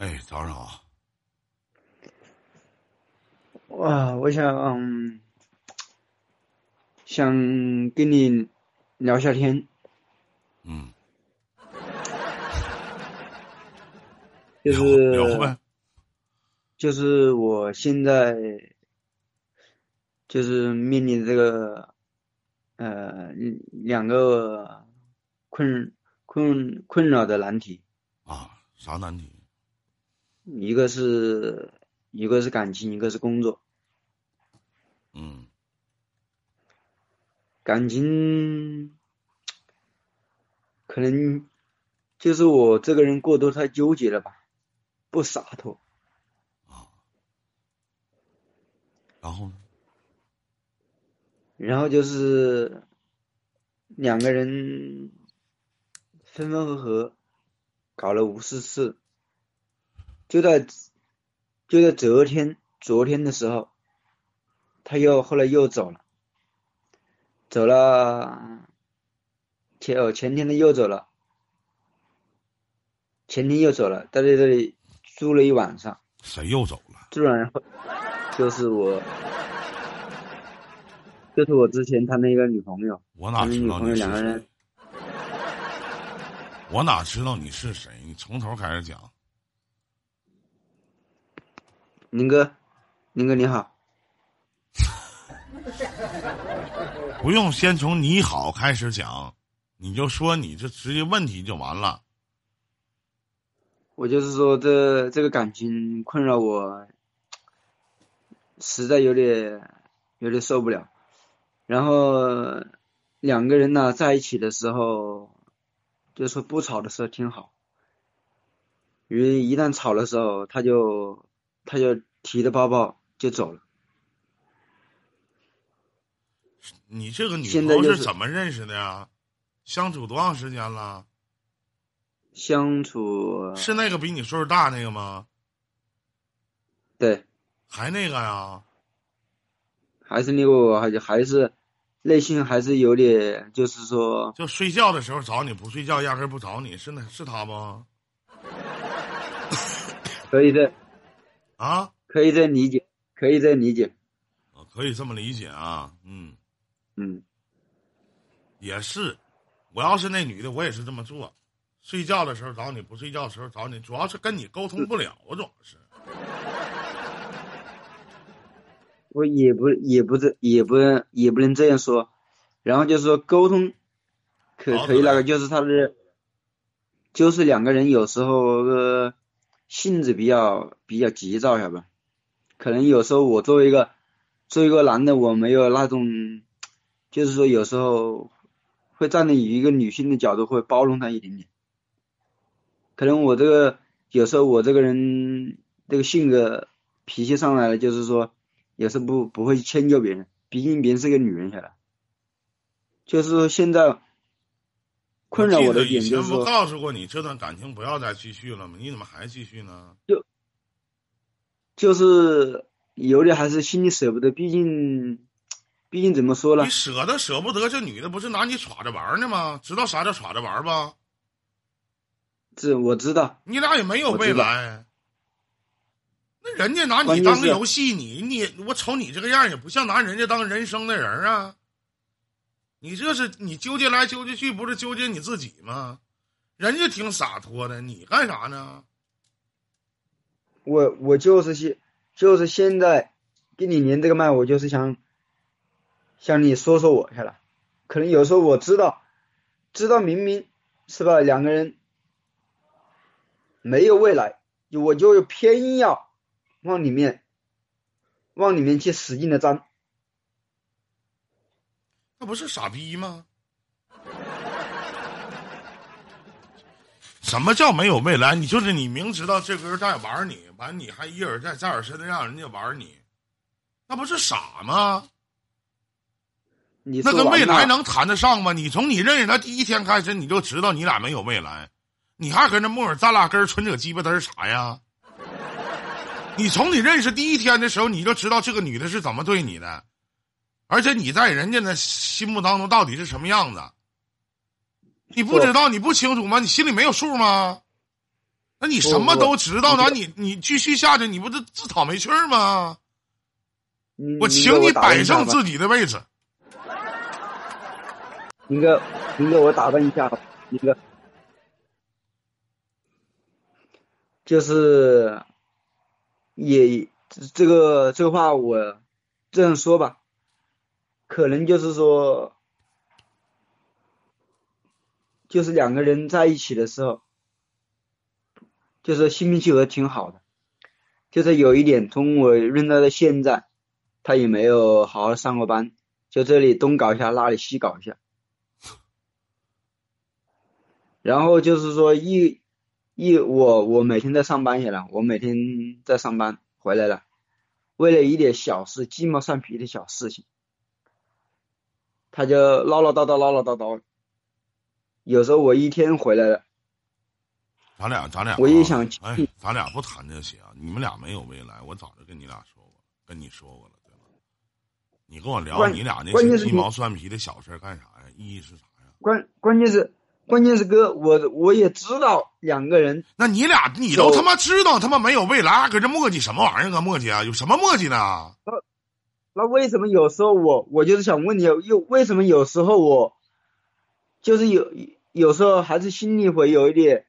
哎，早上好。哇，我想、嗯、想跟你聊下天，嗯，就是呗。就是我现在就是面临这个呃两个困困困扰的难题，啊，啥难题？一个是一个是感情，一个是工作。嗯感情可能就是我这个人过多太纠结了吧，不洒脱。啊然后呢？然后就是两个人分分合合，搞了无数次，就在就在昨天昨天的时候，他又后来又走了，走了前哦前天的又走了，前天又走了，在这里住了一晚上，谁又走了？住了然后就是我。就是我之前他那个女朋友，我哪知道你是谁两个人？我哪知道你是谁？你从头开始讲。宁哥，宁哥你好，不用先从你好开始讲，你就说你这直接问题就完了。我就是说这这个感情困扰我，实在有点有点受不了。然后两个人呢在一起的时候，就说不吵的时候挺好，因为一旦吵的时候，他就他就提着包包就走了。你这个女现在就是朋友是怎么认识的呀？相处多长时间了？相处是那个比你岁数大那个吗？对，还那个呀？还是那个还还是内心还是有点，就是说就睡觉的时候找你不睡觉，压根儿不找你，是那是他吗？可以的，啊，可以这理解，可以这理解，啊可以这么理解啊，嗯，嗯。也是。我要是那女的，我也是这么做。睡觉的时候找你，不睡觉的时候找你，主要是跟你沟通不了，主要是。我也不也不这也不也不能这样说，然后就是说沟通可可以那个，就是他的，就是两个人有时候呃性子比较比较急躁，晓得吧？可能有时候我作为一个作为一个男的，我没有那种，就是说有时候会站在以一个女性的角度会包容她一点点。可能我这个有时候我这个人这个性格脾气上来了，就是说。也是不不会迁就别人，毕竟别人是个女人，晓得。就是说现在困扰我的记得以前不点就是说，告诉过你，这段感情不要再继续了吗？你怎么还继续呢？就就是有点还是心里舍不得，毕竟毕竟怎么说呢你？舍得舍不得，这女的不是拿你耍着玩儿呢吗？知道啥叫耍着玩儿吧？这我知道，你俩也没有未来。那人家拿你当个游戏，你你我瞅你这个样也不像拿人家当人生的人啊。你这是你纠结来纠结去，不是纠结你自己吗？人家挺洒脱的，你干啥呢？我我就是现就是现在跟你连这个麦，我就是想向你说说我，晓得。可能有时候我知道，知道明明是吧，两个人没有未来，我就偏要往里面往里面去使劲的粘。那不是傻逼吗？什么叫没有未来？你就是你明知道这个人在玩你，完你还一而再再而三的让人家玩你，那不是傻吗？你那跟未来能谈得上吗？你从你认识他第一天开始，你就知道你俩没有未来，你还跟那木耳咱俩根儿纯扯鸡巴嘚儿啥呀？你从你认识第一天的时候，你就知道这个女的是怎么对你的，而且你在人家的心目当中到底是什么样子，你不知道，你不清楚吗？你心里没有数吗？那你什么都知道，我那你你继续下去，你不是自讨没趣儿吗？我请你摆正自己的位置。林哥，林哥，我打断一下，林哥，就是也这个这个话我这样说吧，可能就是说，就是两个人在一起的时候，就是心平气和挺好的，就是有一点，从我认识到现在，他也没有好好上过班，就这里东搞一下，那里西搞一下。然后就是说一一我我每天在上班去了，我每天在上班回来了，为了一点小事鸡毛蒜皮的小事情，他就唠唠叨叨唠唠叨叨。有时候我一天回来了，咱俩咱俩啊，我也想哎，咱俩不谈这些啊，你们俩没有未来，我早就跟你俩说过，跟你说过了，对吧？你跟我聊你俩那些鸡毛蒜皮的小事儿干啥呀？意义是啥呀？关关键是关键是哥，我我也知道两个人那你俩你都他妈知道他妈没有未来，还搁这磨叽什么玩意儿啊？磨叽啊？有什么磨叽呢？那为什么有时候我我就是想问你，又为什么有时候我就是有有时候还是心里会有一点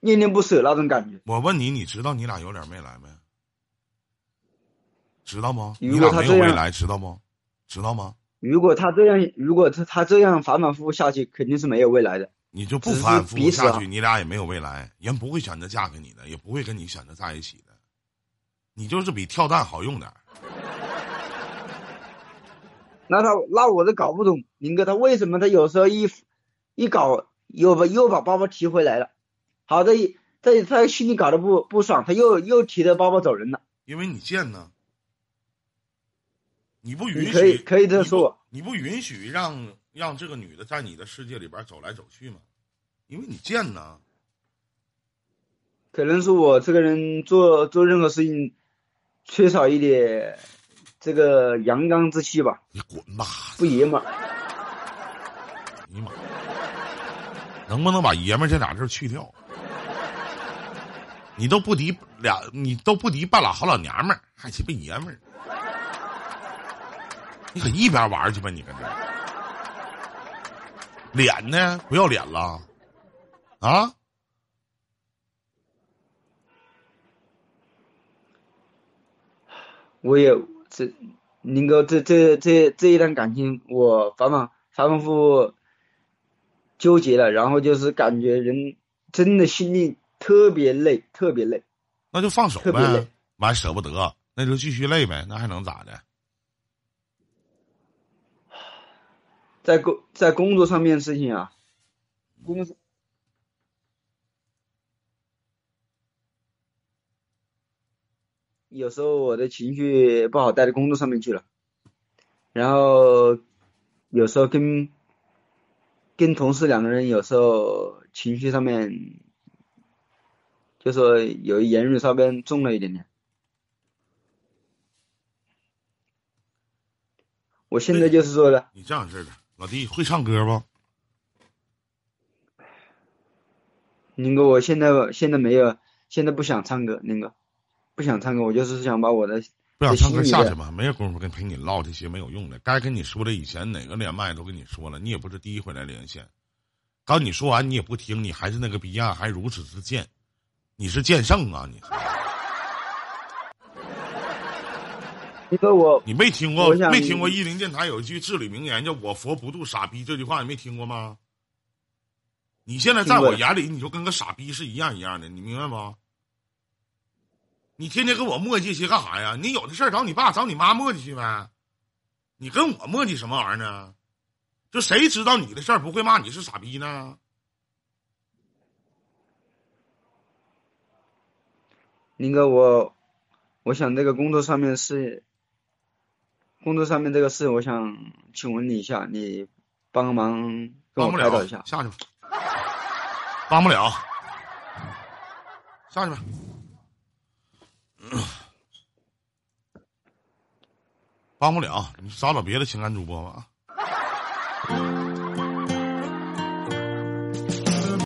恋恋不舍那种感觉？我问你，你知道你俩有点未来没？知道吗？如你俩果他有未来，知道吗？知道吗？如果他这样，如果他他这样反反复复下去，肯定是没有未来的。你就不反复下去，你俩也没有未来，人不会选择嫁给你的，也不会跟你选择在一起的。你就是比跳蛋好用点儿。那他那我都搞不懂，林哥他为什么他有时候一一搞又把又把包包提回来了，好的，在他心里搞得不不爽，他又又提着包包走人了。因为你贱呢，你不允许，你可以可以这么说，你不允许让让这个女的在你的世界里边走来走去吗？因为你贱呢，可能是我这个人做做任何事情缺少一点这个阳刚之气吧，你滚吧！不爷们儿。你妈，能不能把爷们儿这俩字儿去掉？你都不敌俩，你都不敌半拉好老娘们儿，还鸡巴爷们儿？你可一边玩儿去吧，你搁这。脸呢？不要脸了？啊？我也这林哥这这这这一段感情，我反反反反复复纠结了，然后就是感觉人真的心里特别累，特别累。那就放手呗完舍不得，那就继续累呗，那还能咋的？在工在工作上面的事情啊，工有时候我的情绪不好带到工作上面去了，然后有时候跟跟同事两个人有时候情绪上面就说有言语稍微重了一点点。我现在就是说的，你这样式儿的，老弟会唱歌不？宁哥，我现在现在没有，现在不想唱歌，宁哥，不想唱歌，我就是想把我的不想唱歌下去吧，没有功夫跟陪你唠这些没有用的。该跟你说的以前哪个连麦都跟你说了，你也不是第一回来连线。刚你说完你也不听，你还是那个逼样，还如此之贱，你是剑圣啊！你你说我你没听过没听过一零电台有一句至理名言叫“我佛不渡傻逼”这句话，你没听过吗？你现在在我眼里，你就跟个傻逼是一样一样的，你明白吗？你天天跟我磨叽些干啥呀？你有的事儿找你爸找你妈磨叽去呗，你跟我磨叽什么玩意儿呢？就谁知道你的事儿不会骂你是傻逼呢？林哥，我我想这个工作上面是工作上面这个事，我想请问你一下，你帮个忙跟我帮不了开导一下，。下去吧，帮不了，下去吧。帮不了，你找找别的情感主播吧啊。